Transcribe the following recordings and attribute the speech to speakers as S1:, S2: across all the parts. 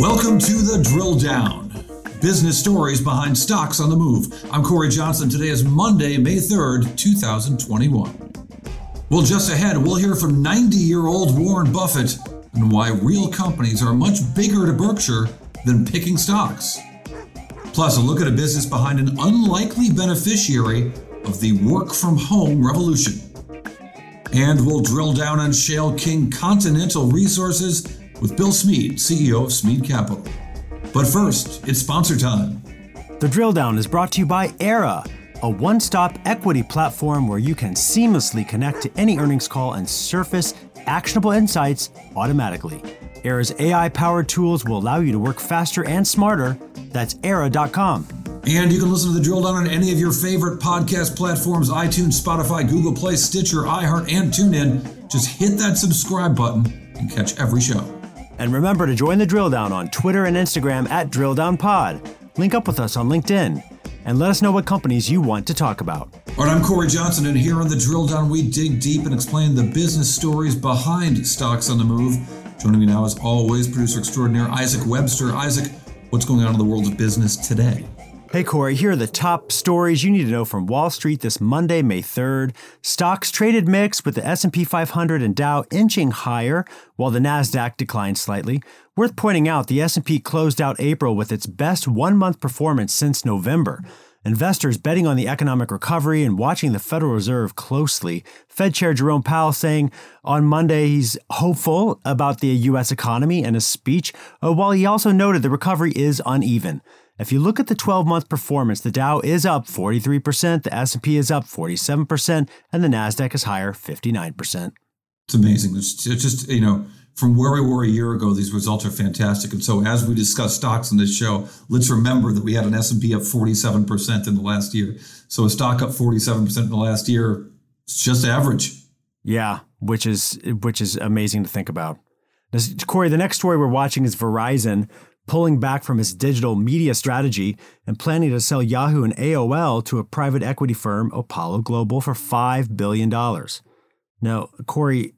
S1: Welcome to the Drill Down. Business stories behind stocks on the move. I'm Cory Johnson. Today is Monday, May 3rd, 2021. Well, just ahead, we'll hear from 90 year old Warren Buffett and why real companies are much bigger to Berkshire than picking stocks. Plus, a look at a business behind an unlikely beneficiary of the work from home revolution. And we'll drill down on Shale King Continental Resources with Bill Smead, CEO of Smead Capital. But first, it's sponsor time.
S2: The drill down is brought to you by Aiera, a one stop equity platform where you can seamlessly connect to any earnings call and surface actionable insights automatically. Aiera's AI powered tools will allow you to work faster and smarter. That's Aiera.com.
S1: And you can listen to the drill down on any of your favorite podcast platforms iTunes, Spotify, Google Play, Stitcher, iHeart, and TuneIn. Just hit that subscribe button and catch every show.
S2: And remember to join the drill down on Twitter and Instagram at DrillDownPod. Link up with us on LinkedIn and let us know what companies you want to talk about.
S1: All right, I'm Cory Johnson, and here on the drill down, we dig deep and explain the business stories behind stocks on the move. Joining me now, as always, producer extraordinaire Isaac Webster. Isaac, what's going on in the world of business today?
S2: Hey Cory, here are the top stories you need to know from Wall Street this Monday, May 3rd. Stocks traded mixed with the S&P 500 and Dow inching higher while the Nasdaq declined slightly. Worth pointing out, the S&P closed out April with its best one-month performance since November. Investors betting on the economic recovery and watching the Federal Reserve closely. Fed Chair Jerome Powell saying on Monday he's hopeful about the U.S. economy in a speech, uh, while he also noted the recovery is uneven. If you look at the 12-month performance, the Dow is up 43%, the S&P is up 47%, and the Nasdaq is higher 59%.
S1: It's amazing. It's just, you know, from where we were a year ago, these results are fantastic. And so as we discuss stocks in this show, let's remember that we had an S&P up 47% in the last year. So a stock up 47% in the last year, it's just average.
S2: Yeah, which is which is amazing to think about. Cory, the next story we're watching is Verizon, pulling back from his digital media strategy and planning to sell Yahoo and AOL to a private equity firm, Apollo Global, for $5 billion. Now, Cory,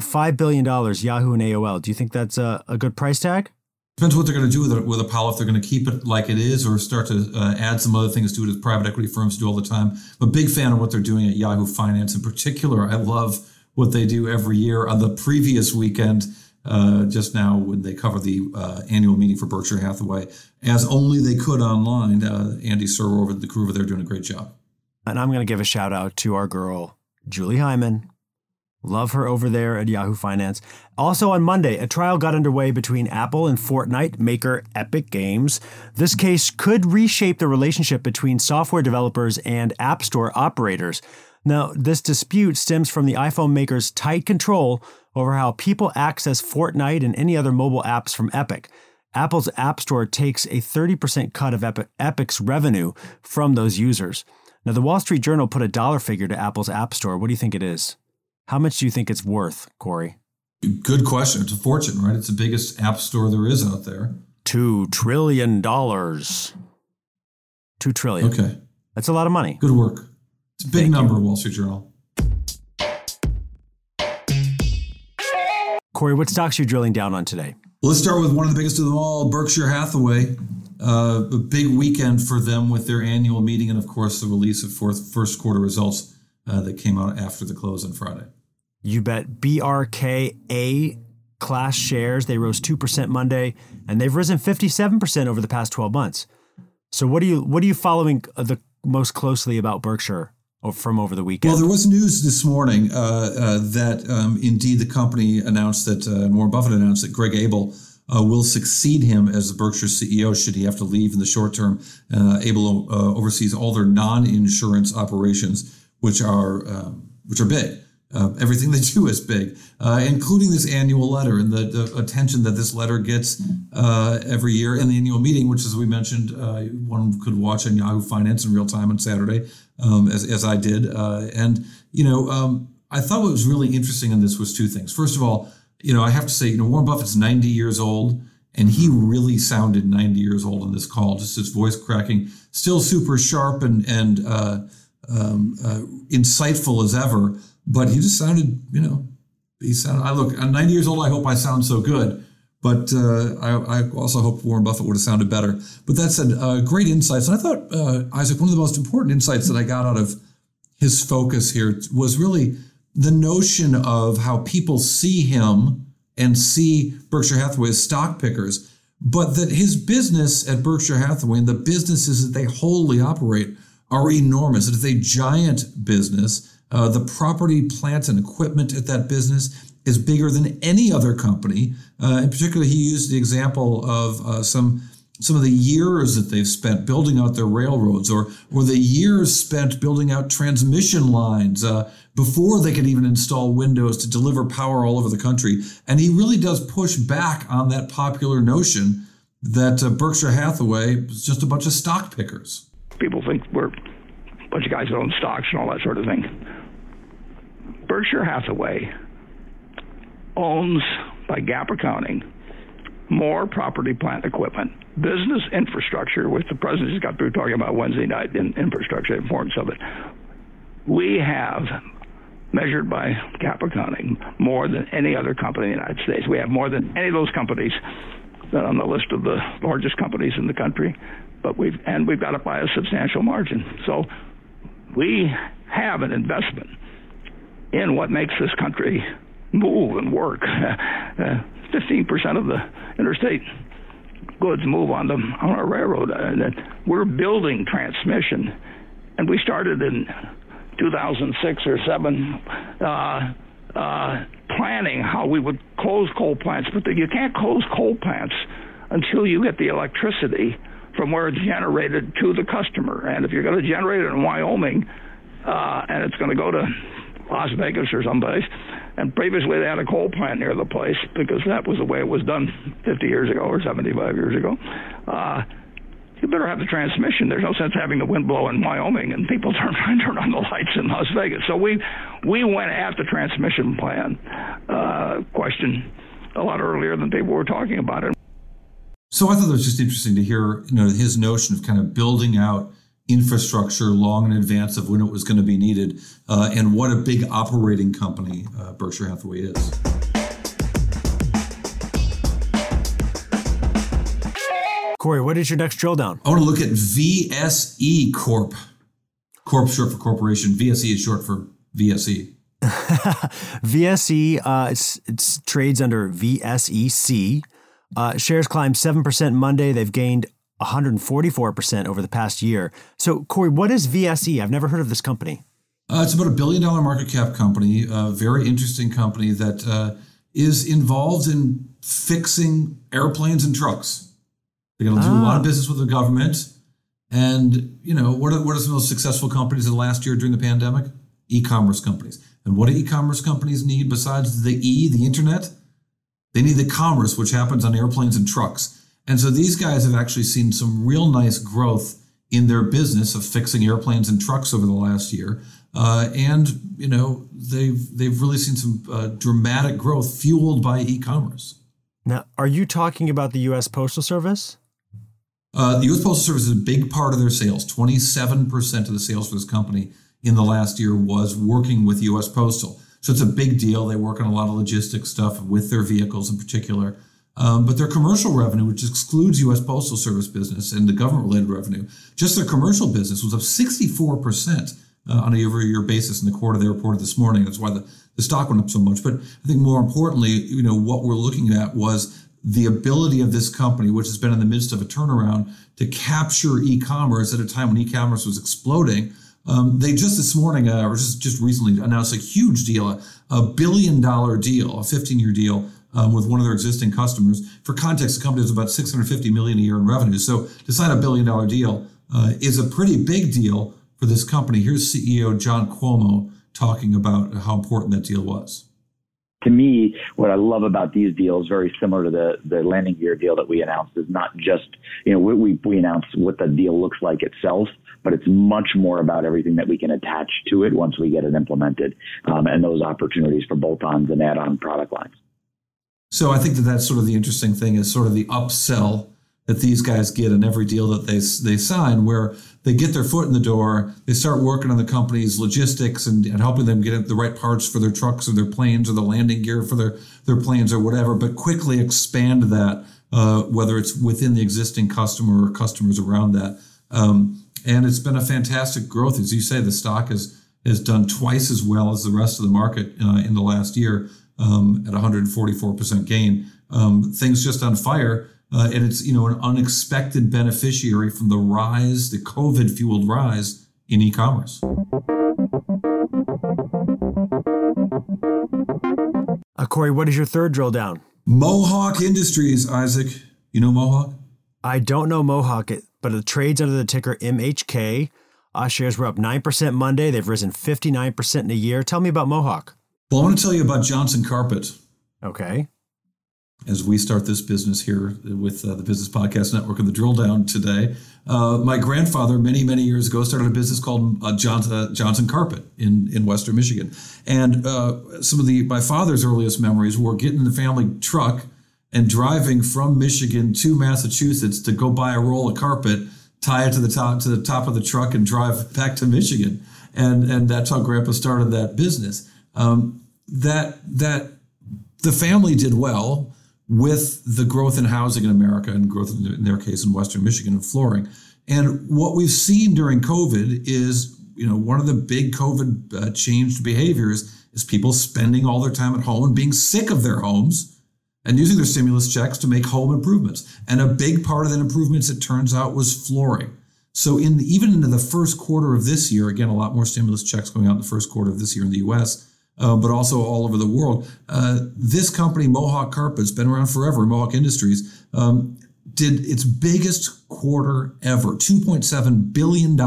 S2: $5 billion, Yahoo and AOL, do you think that's a, a good price tag?
S1: Depends what they're going to do with it, with Apollo. If they're going to keep it like it is, or start to uh, add some other things to it, as private equity firms do all the time. I'm a big fan of what they're doing at Yahoo Finance, in particular. I love what they do every year. On the previous weekend, uh, just now when they cover the uh, annual meeting for Berkshire Hathaway, as only they could online. Uh, Andy Serwer over the crew over there doing a great job.
S2: And I'm going to give a shout out to our girl, Julie Hyman. Love her over there at Yahoo Finance. Also on Monday, a trial got underway between Apple and Fortnite maker Epic Games. This case could reshape the relationship between software developers and App Store operators. Now, this dispute stems from the iPhone maker's tight control over how people access Fortnite and any other mobile apps from Epic. Apple's App Store takes a 30% cut of Epic's revenue from those users. Now, the Wall Street Journal put a dollar figure to Apple's App Store. What do you think it is? How much do you think it's worth, Cory?
S1: Good question. It's a fortune, right? It's the biggest app store there is out there.
S2: Two trillion dollars. Two trillion.
S1: Okay.
S2: That's a lot of money.
S1: Good work. It's a big Thank number, you. Wall Street Journal.
S2: Cory, what stocks are you drilling down on today?
S1: Well, let's start with one of the biggest of them all, Berkshire Hathaway. Uh, a big weekend for them with their annual meeting and, of course, the release of fourth, first quarter results uh, that came out after the close on Friday.
S2: You bet. BRKA class shares, they rose 2% Monday, and they've risen 57% over the past 12 months. So what are you what are you following the most closely about Berkshire from over the weekend?
S1: Well, there was news this morning uh, uh, that um, indeed the company announced that uh, Warren Buffett announced that Greg Abel uh, will succeed him as the Berkshire CEO should he have to leave in the short term. Uh, Abel uh, oversees all their non-insurance operations, which are um, which are big. Everything they do is big, including this annual letter and the, the attention that this letter gets every year, and the annual meeting, which, as we mentioned, one could watch on Yahoo Finance in real time on Saturday, um, as, as I did. Uh, and, you know, um, I thought what was really interesting in this was two things. First of all, you know, I have to say, you know, Warren Buffett's 90 years old, and he really sounded 90 years old in this call, just his voice cracking, still super sharp and, and uh, um, insightful as ever but he just sounded, you know, he sounded. I look, I'm 90 years old. I hope I sound so good. But uh, I, I, also hope Warren Buffett would have sounded better. But that said, uh, great insights. And I thought, uh, Isaac, one of the most important insights that I got out of his focus here was really the notion of how people see him and see Berkshire Hathaway as stock pickers, but that his business at Berkshire Hathaway and the businesses that they wholly operate are enormous. It is a giant business. Uh, the property, plant, and equipment at that business is bigger than any other company. Uh, in particular, he used the example of uh, some some of the years that they've spent building out their railroads, or or the years spent building out transmission lines uh, before they could even install windows to deliver power all over the country. And he really does push back on that popular notion that uh, Berkshire Hathaway is just a bunch of stock pickers.
S3: People think we're a bunch of guys that own stocks and all that sort of thing. Berkshire Hathaway owns, by GAAP accounting, more property, plant, equipment, business infrastructure, which the president just got through talking about Wednesday night in infrastructure, importance of it. We have measured by GAAP accounting more than any other company in the United States. We have more than any of those companies that on the list of the largest companies in the country. But we've and we've got it by a substantial margin. So we have an investment in what makes this country move and work. Fifteen percent of the interstate goods move on the on our railroad. Uh, we're building transmission, and we started in 2006 or seven. Uh, uh, planning how we would close coal plants, but you can't close coal plants until you get the electricity from where it's generated to the customer. And if you're going to generate it in Wyoming, uh, and it's going to go to Las Vegas or someplace, and previously they had a coal plant near the place because that was the way it was done 50 years ago or 75 years ago. Uh, you better have the transmission. There's no sense having the wind blow in Wyoming and people turn turn on the lights in Las Vegas. So we we went at the transmission plan uh, question a lot earlier than people were talking about it.
S1: So I thought it was just interesting to hear, you know, his notion of kind of building out infrastructure long in advance of when it was going to be needed, uh, and what a big operating company uh, Berkshire Hathaway is.
S2: Cory, what is your next drill down?
S1: I want to look at VSE Corp. Corp short for corporation. VSE is short for VSE.
S2: VSE uh, it's, it's trades under VSEC. Uh, shares climbed 7% Monday. They've gained 144% over the past year. So, Cory, what is VSE? I've never heard of this company.
S1: Uh, it's about a billion dollar market cap company, a very interesting company that uh, is involved in fixing airplanes and trucks. They're going to do ah. a lot of ah. business with the government. And, you know, what are, what are some of those successful companies in the last year during the pandemic? E commerce companies. And what do e commerce companies need besides the E, the internet? They need the commerce, which happens on airplanes and trucks. And so these guys have actually seen some real nice growth in their business of fixing airplanes and trucks over the last year. Uh, and you know they've they've really seen some uh, dramatic growth fueled by e-commerce.
S2: Now, are you talking about the U.S. Postal Service?
S1: Uh, the U.S. Postal Service is a big part of their sales. Twenty-seven percent of the sales for this company in the last year was working with U.S. Postal. So it's a big deal. They work on a lot of logistics stuff with their vehicles in particular. Um, but their commercial revenue, which excludes U.S. Postal Service business and the government-related revenue, just their commercial business was up 64 percent uh, on a year-over-year basis in the quarter they reported this morning. That's why the, the stock went up so much. But I think more importantly, you know, what we're looking at was the ability of this company, which has been in the midst of a turnaround, to capture e-commerce at a time when e-commerce was exploding. Um, they just this morning, uh, or just just recently, announced a huge deal, a, a billion dollar deal, a 15 year deal um, with one of their existing customers. For context, the company is about 650 million a year in revenue. So to sign a billion dollar deal uh, is a pretty big deal for this company. Here's CEO John Cuomo talking about how important that deal was.
S4: To me, what I love about these deals, very similar to the, the landing gear deal that we announced, is not just, you know, we, we announced what the deal looks like itself, but it's much more about everything that we can attach to it once we get it implemented um, and those opportunities for bolt-ons and add-on product lines.
S1: So I think that that's sort of the interesting thing is sort of the upsell that these guys get in every deal that they they sign, where they get their foot in the door, they start working on the company's logistics and, and helping them get the right parts for their trucks or their planes or the landing gear for their their planes or whatever, but quickly expand that, uh, whether it's within the existing customer or customers around that. Um, and it's been a fantastic growth, as you say. The stock has has done twice as well as the rest of the market uh, in the last year um, at 144% gain. Um, things just on fire. Uh, and it's you know an unexpected beneficiary from the rise, the COVID fueled rise in e-commerce.
S2: Uh, Cory, what is your third drill down?
S1: Mohawk Industries, Isaac. You know Mohawk?
S2: I don't know Mohawk, but it trades under the ticker MHK. Uh, shares were up 9% Monday. They've risen 59% in a year. Tell me about Mohawk.
S1: Well, I want to tell you about Johnson Carpet.
S2: Okay
S1: as we start this business here with uh, the Business Podcast Network and the drill down today. Uh, my grandfather, many, many years ago, started a business called uh, Johnson, uh, Johnson Carpet in, in Western Michigan. And uh, some of the my father's earliest memories were getting in the family truck and driving from Michigan to Massachusetts to go buy a roll of carpet, tie it to the top to the top of the truck, and drive back to Michigan. And and that's how Grandpa started that business. Um, that that the family did well with the growth in housing in America and growth in their case in Western Michigan and flooring. And what we've seen during COVID is, you know, one of the big COVID uh, changed behaviors is people spending all their time at home and being sick of their homes and using their stimulus checks to make home improvements. And a big part of that improvements, it turns out, was flooring. So in even into the first quarter of this year, again, a lot more stimulus checks going out in the first quarter of this year in the U.S uh, but also all over the world. Uh, this company, Mohawk Carpets, been around forever, Mohawk Industries, um, did its biggest quarter ever $2.7 billion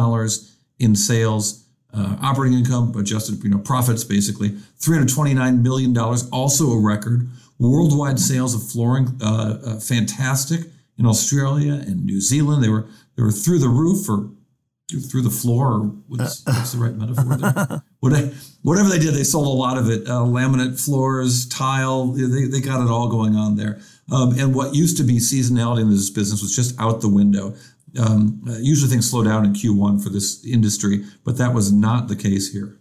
S1: in sales. Uh, operating income, adjusted, you know, profits basically, $329 million, also a record. Worldwide sales of flooring, uh, uh, fantastic in Australia and New Zealand. They were they were through the roof for through the floor. Or what's, what's the right metaphor there? whatever they did, they sold a lot of it. Uh, laminate floors, tile, they, they got it all going on there. Um, and what used to be seasonality in this business was just out the window. Um, uh, usually things slow down in Q1 for this industry, but that was not the case here.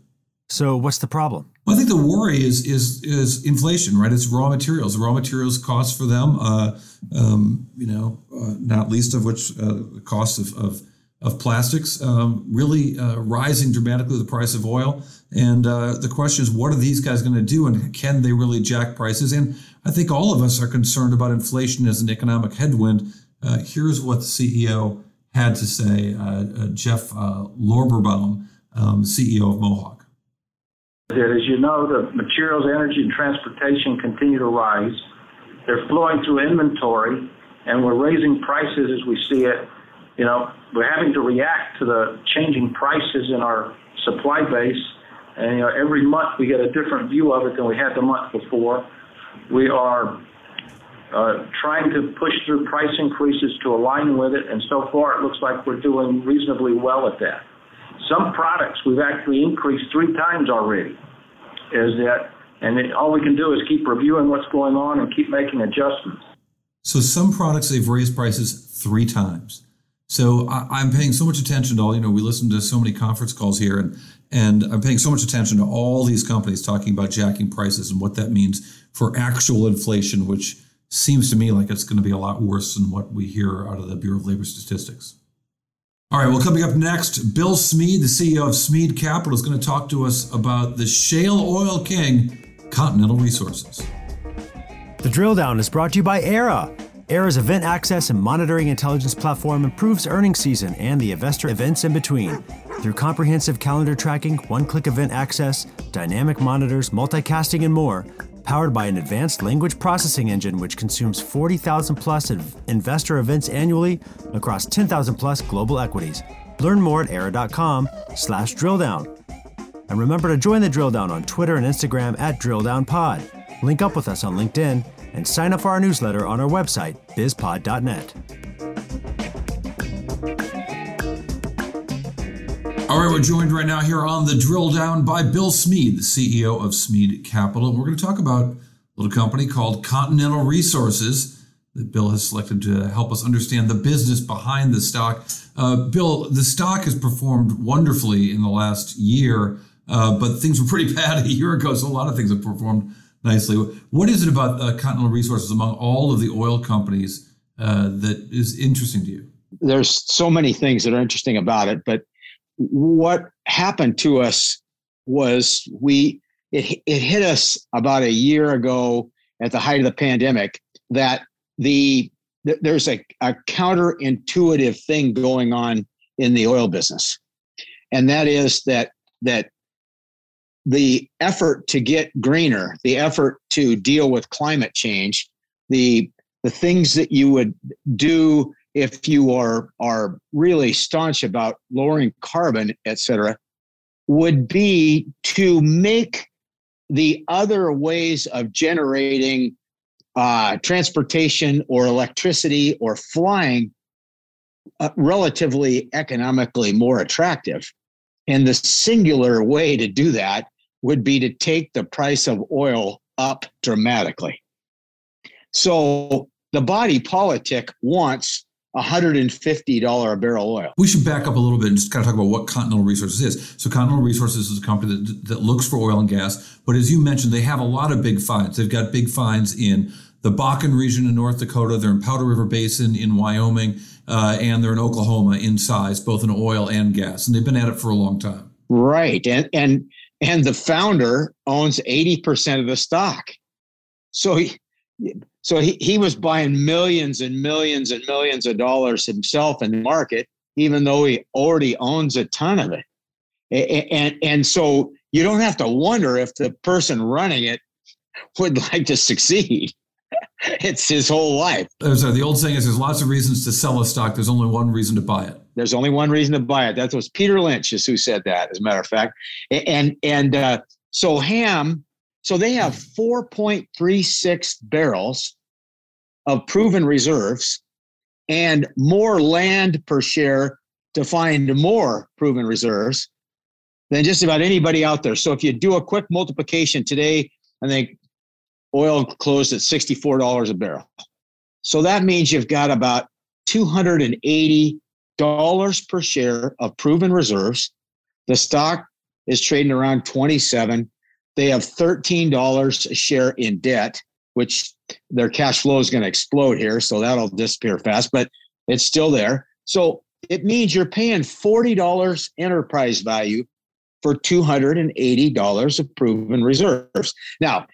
S2: So what's the problem?
S1: Well, I think the worry is is is inflation, right? It's raw materials. Raw materials costs for them, uh, um, you know, uh, not least of which uh, the cost of, of of plastics um, really uh, rising dramatically the price of oil. And uh, the question is, what are these guys going to do, and can they really jack prices? And I think all of us are concerned about inflation as an economic headwind. Uh, here's what the CEO had to say, uh, uh, Jeff uh, Lorberbaum, um, CEO of Mohawk.
S5: As you know, the materials, energy, and transportation continue to rise. They're flowing through inventory, and we're raising prices as we see it you know, we're having to react to the changing prices in our supply base. And, you know, every month we get a different view of it than we had the month before. We are uh, trying to push through price increases to align with it, and so far it looks like we're doing reasonably well at that. Some products we've actually increased three times already. Is that, and it, all we can do is keep reviewing what's going on and keep making adjustments.
S1: So some products they've raised prices three times. So I, am paying so much attention to all, you know, we listen to so many conference calls here and and I'm paying so much attention to all these companies talking about jacking prices and what that means for actual inflation, which seems to me like it's going to be a lot worse than what we hear out of the Bureau of Labor Statistics. All right, well, coming up next, Bill Smead, the CEO of Smead Capital, is going to talk to us about the shale oil king, Continental Resources.
S2: The drill down is brought to you by Aiera. Aiera's event access and monitoring intelligence platform improves earnings season and the investor events in between. Through comprehensive calendar tracking, one click event access, dynamic monitors, multicasting, and more, powered by an advanced language processing engine which consumes 40,000 plus investor events annually across 10,000 plus global equities. Learn more at aiera.com slash drilldown. And remember to join the drill down on Twitter and Instagram at drilldownpod. Link up with us on LinkedIn and sign up for our newsletter on our website, bizpod.net.
S1: All right, we're joined right now here on the drill down by Bill Smead, the CEO of Smead Capital. We're going to talk about a little company called Continental Resources that Bill has selected to help us understand the business behind the stock. Uh, Bill, the stock has performed wonderfully in the last year, uh, but things were pretty bad a year ago, so a lot of things have performed nicely. What is it about uh, Continental Resources among all of the oil companies uh, that is interesting to you?
S6: There's so many things that are interesting about it, but what happened to us was we it, it hit us about a year ago at the height of the pandemic that the there's a, a counterintuitive thing going on in the oil business and that is that that the effort to get greener the effort to deal with climate change the the things that you would do if you are are really staunch about lowering carbon et cetera would be to make the other ways of generating uh, transportation or electricity or flying uh, relatively economically more attractive. And the singular way to do that would be to take the price of oil up dramatically. So the body politic wants $150 a barrel oil.
S1: We should back up a little bit and just kind of talk about what Continental Resources is. So, Continental Resources is a company that, that looks for oil and gas, but as you mentioned, they have a lot of big finds. They've got big finds in the Bakken region in North Dakota, they're in Powder River Basin in Wyoming, uh, and they're in Oklahoma in size, both in oil and gas. And they've been at it for a long time.
S6: Right. And, and, and the founder owns 80% of the stock. So he, so he, he was buying millions and millions and millions of dollars himself in the market, even though he already owns a ton of it. And, and, and so you don't have to wonder if the person running it would like to succeed. it's his whole life.
S1: So the old saying is there's lots of reasons to sell a stock. There's only one reason to buy it.
S6: There's only one reason to buy it. That was Peter Lynch is who said that, as a matter of fact. And and uh, so Hamm, so they have 4.36 barrels of proven reserves and more land per share to find more proven reserves than just about anybody out there. So if you do a quick multiplication today, I think oil closed at $64 a barrel. So that means you've got about $280 per share of proven reserves. The stock is trading around 27. They have $13 a share in debt which their cash flow is going to explode here. So that'll disappear fast, but it's still there. So it means you're paying $40 enterprise value for $280 of proven reserves. Now,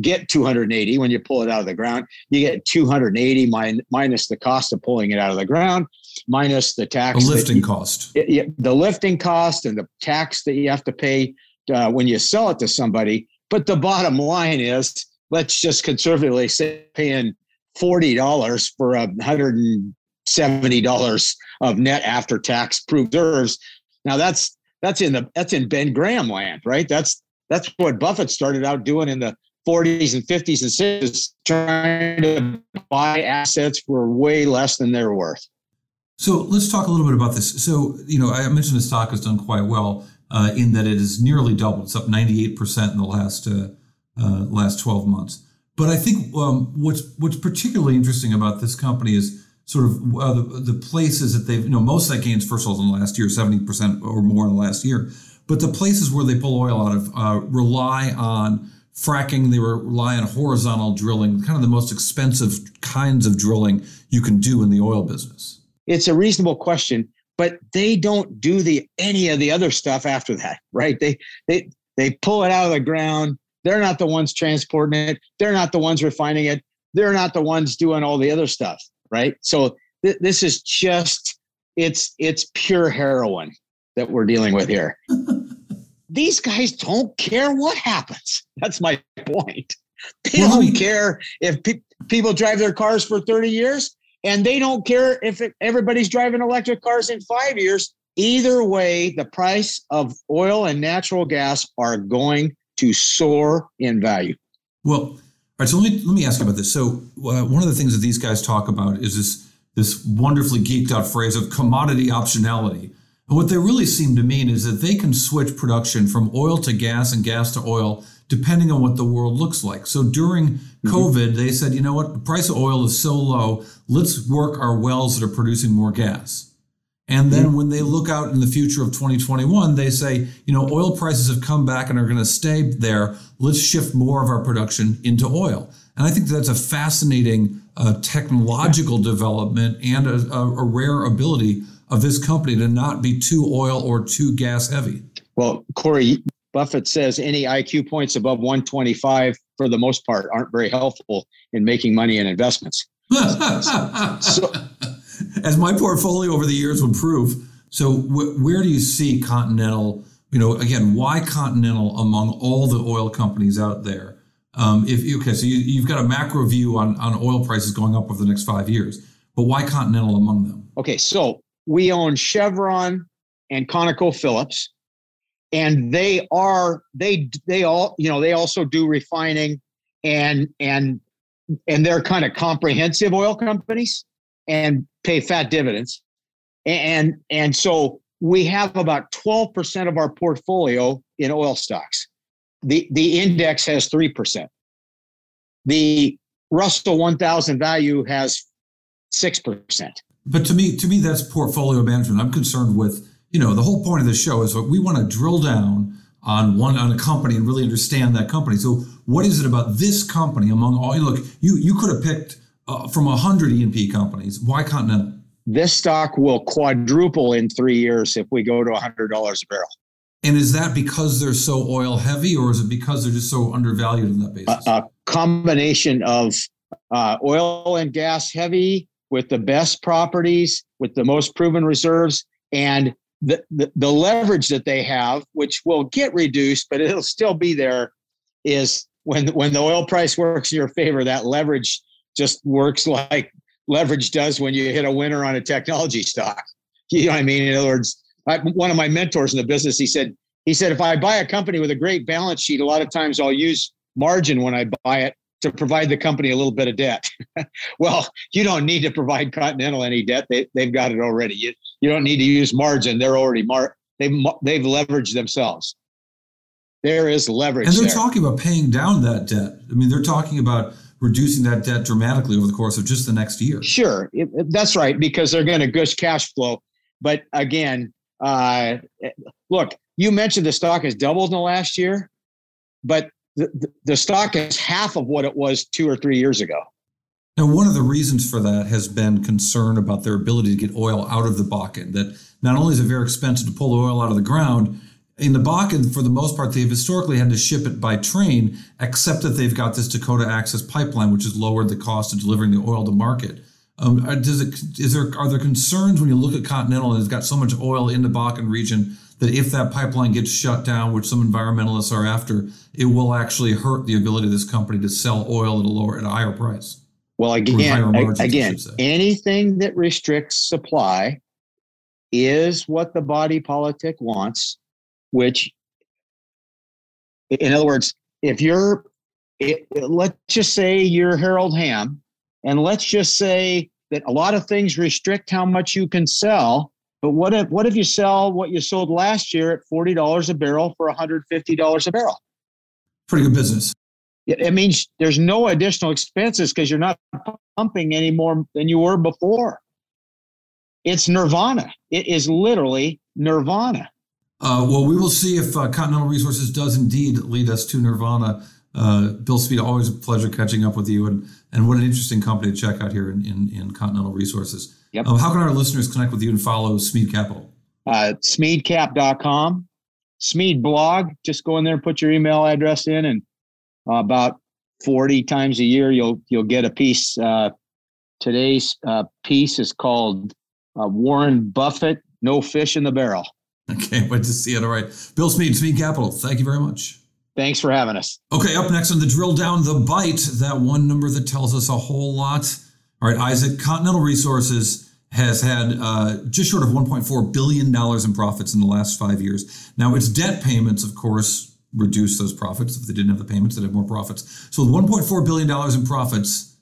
S6: get 280 when you pull it out of the ground. You get 280 min- minus the cost of pulling it out of the ground, minus the tax.
S1: The lifting you, cost.
S6: It, the lifting cost and the tax that you have to pay uh, when you sell it to somebody. But the bottom line is let's just conservatively say paying $40 for a $170 of net after tax reserves. Now that's that's in the that's in Ben Graham land, right? That's that's what Buffett started out doing in the 40s and 50s and 60s, trying to buy assets for way less than they're worth.
S1: So let's talk a little bit about this. So, you know, I mentioned the stock has done quite well uh, in that it has nearly doubled. It's up 98% in the last uh, uh, last 12 months. But I think um, what's what's particularly interesting about this company is sort of uh, the, the places that they've, you know, most of that gains, first of all, in the last year, 70% or more in the last year. But the places where they pull oil out of uh, rely on fracking, they rely on horizontal drilling, kind of the most expensive kinds of drilling you can do in the oil business.
S6: It's a reasonable question, but they don't do the any of the other stuff after that, right? They they they pull it out of the ground, they're not the ones transporting it. They're not the ones refining it. They're not the ones doing all the other stuff, right? So th- this is just it's it's pure heroin that we're dealing with here. These guys don't care what happens. That's my point. They well, don't care if pe- people drive their cars for 30 years and they don't care if it, everybody's driving electric cars in 5 years. Either way, the price of oil and natural gas are going to soar in value.
S1: Well, all right. So let me let me ask you about this. So uh, one of the things that these guys talk about is this this wonderfully geeked out phrase of commodity optionality. And what they really seem to mean is that they can switch production from oil to gas and gas to oil depending on what the world looks like. So during mm-hmm. COVID, they said, you know what, the price of oil is so low, let's work our wells that are producing more gas. And then mm-hmm. when they look out in the future of 2021, they say, you know, oil prices have come back and are going to stay there. Let's shift more of our production into oil. And I think that's a fascinating uh, technological development and a, a, a rare ability of this company to not be too oil or too gas heavy.
S6: Well, Cory, Buffett says any IQ points above 125, for the most part, aren't very helpful in making money in investments.
S1: so, As my portfolio over the years would prove. So, wh- where do you see Continental? You know, again, why Continental among all the oil companies out there? Um, if okay, so you, have got a macro view on on oil prices going up over the next five years, but why Continental among them?
S6: Okay, so we own Chevron and ConocoPhillips, and they are they they all you know they also do refining and and and they're kind of comprehensive oil companies and pay fat dividends. And and so we have about 12% of our portfolio in oil stocks. The the index has 3% the russell 1000 value has 6%
S1: but to me to me that's portfolio management i'm concerned with you know, the whole point of the show is we want to drill down on one on a company and really understand that company. So, what is it about this company among all? you Look, you you could have picked uh, from a hundred E&P companies. Why Continental?
S6: This stock will quadruple in three years if we go to a hundred dollars a barrel.
S1: And is that because they're so oil heavy, or is it because they're just so undervalued in that basis?
S6: A, a combination of uh, oil and gas heavy with the best properties, with the most proven reserves, and the, the, the leverage that they have, which will get reduced, but it'll still be there, is when when the oil price works in your favor, that leverage just works like leverage does when you hit a winner on a technology stock. You know what I mean? In other words, I, one of my mentors in the business, he said, he said, if I buy a company with a great balance sheet, a lot of times I'll use margin when I buy it to provide the company a little bit of debt. well, you don't need to provide Continental any debt. They, they've got it already. You, you don't need to use margin. They're already mar- they've, they've leveraged themselves. There is leverage.
S1: And they're
S6: there.
S1: talking about paying down that debt. I mean, they're talking about reducing that debt dramatically over the course of just the next year.
S6: Sure. It, that's right, because they're going to gush cash flow. But again, uh, look, you mentioned the stock has doubled in the last year, but the, the stock is half of what it was two or three years ago.
S1: Now, one of the reasons for that has been concern about their ability to get oil out of the Bakken. That not only is it very expensive to pull the oil out of the ground, in the Bakken, for the most part, they've historically had to ship it by train, except that they've got this Dakota Access pipeline, which has lowered the cost of delivering the oil to market. Um, does it is there are there concerns when you look at Continental and it's got so much oil in the Bakken region that if that pipeline gets shut down, which some environmentalists are after, it will actually hurt the ability of this company to sell oil at a lower at a higher price.
S6: Well, again, margins, again, anything that restricts supply is what the body politic wants. Which, in other words, if you're, it, let's just say you're Harold Hamm, and let's just say that a lot of things restrict how much you can sell but what if what if you sell what you sold last year at forty dollars a barrel for one hundred fifty dollars a barrel?
S1: Pretty good business.
S6: It means there's no additional expenses because you're not pumping any more than you were before. It's nirvana. It is literally nirvana.
S1: Uh, well, we will see if uh, Continental Resources does indeed lead us to nirvana. Uh, Bill Smead, always a pleasure catching up with you, and and what an interesting company to check out here in, in, in Continental Resources.
S6: Yep.
S1: Um, how can our listeners connect with you and follow Smead Capital?
S6: Uh, SmeadCap.com, Smead blog. Just go in there, and put your email address in, and uh, about 40 times a year you'll you'll get a piece. Uh, today's uh, piece is called uh, Warren Buffett, No Fish in the Barrel.
S1: Okay, wait to see it. All right. Bill Smead, Smead Capital. Thank you very much.
S6: Thanks for having us.
S1: Okay, up next on the drill down the bite, that one number that tells us a whole lot. All right, Isaac, Continental Resources has had uh, just short of $1.4 billion in profits in the last five years. Now, its debt payments, of course, reduce those profits. If they didn't have the payments, they'd have more profits. So, with $1.4 billion in profits,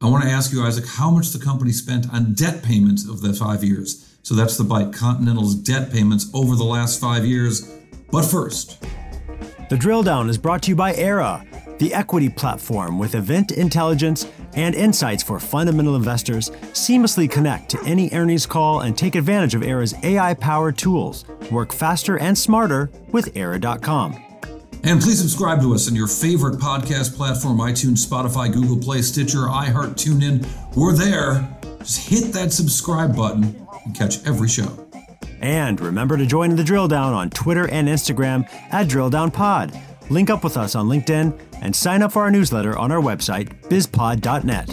S1: I want to ask you, Isaac, how much the company spent on debt payments of the five years. So that's the bite Continental's debt payments over the last five years. But first,
S2: the drill down is brought to you by Aiera, the equity platform with event intelligence and insights for fundamental investors. Seamlessly connect to any earnings call and take advantage of Aiera's AI powered tools. Work faster and smarter with Aiera.com.
S1: And please subscribe to us on your favorite podcast platform iTunes, Spotify, Google Play, Stitcher, iHeart, TuneIn. We're there. Just hit that subscribe button and catch every show.
S2: And remember to join the drill down on Twitter and Instagram at Drill Down Pod. Link up with us on LinkedIn and sign up for our newsletter on our website, bizpod.net.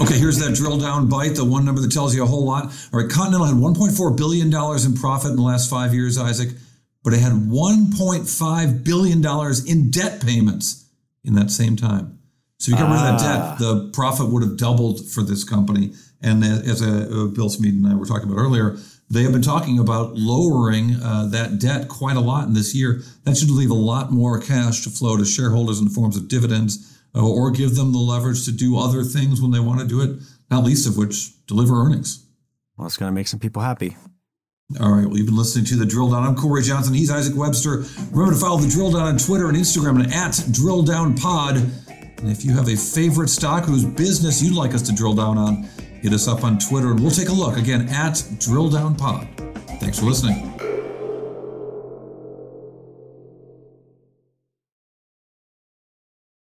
S1: Okay, here's that drill down bite, the one number that tells you a whole lot. All right, Continental had $1.4 billion in profit in the last five years, Isaac, but it had $1.5 billion in debt payments in that same time. So if you get rid of that debt, ah. the profit would have doubled for this company. And as a, uh, Bill Smead and I were talking about earlier, they have been talking about lowering uh, that debt quite a lot in this year. That should leave a lot more cash to flow to shareholders in the forms of dividends uh, or give them the leverage to do other things when they want to do it, not least of which deliver earnings.
S2: Well, it's going to make some people happy.
S1: All right. Well, you've been listening to The Drill Down. I'm Cory Johnson. He's Isaac Webster. Remember to follow The Drill Down on Twitter and Instagram and at Drill Down Pod. And if you have a favorite stock whose business you'd like us to drill down on, hit us up on Twitter and we'll take a look again at Drill Down Pod. Thanks for listening.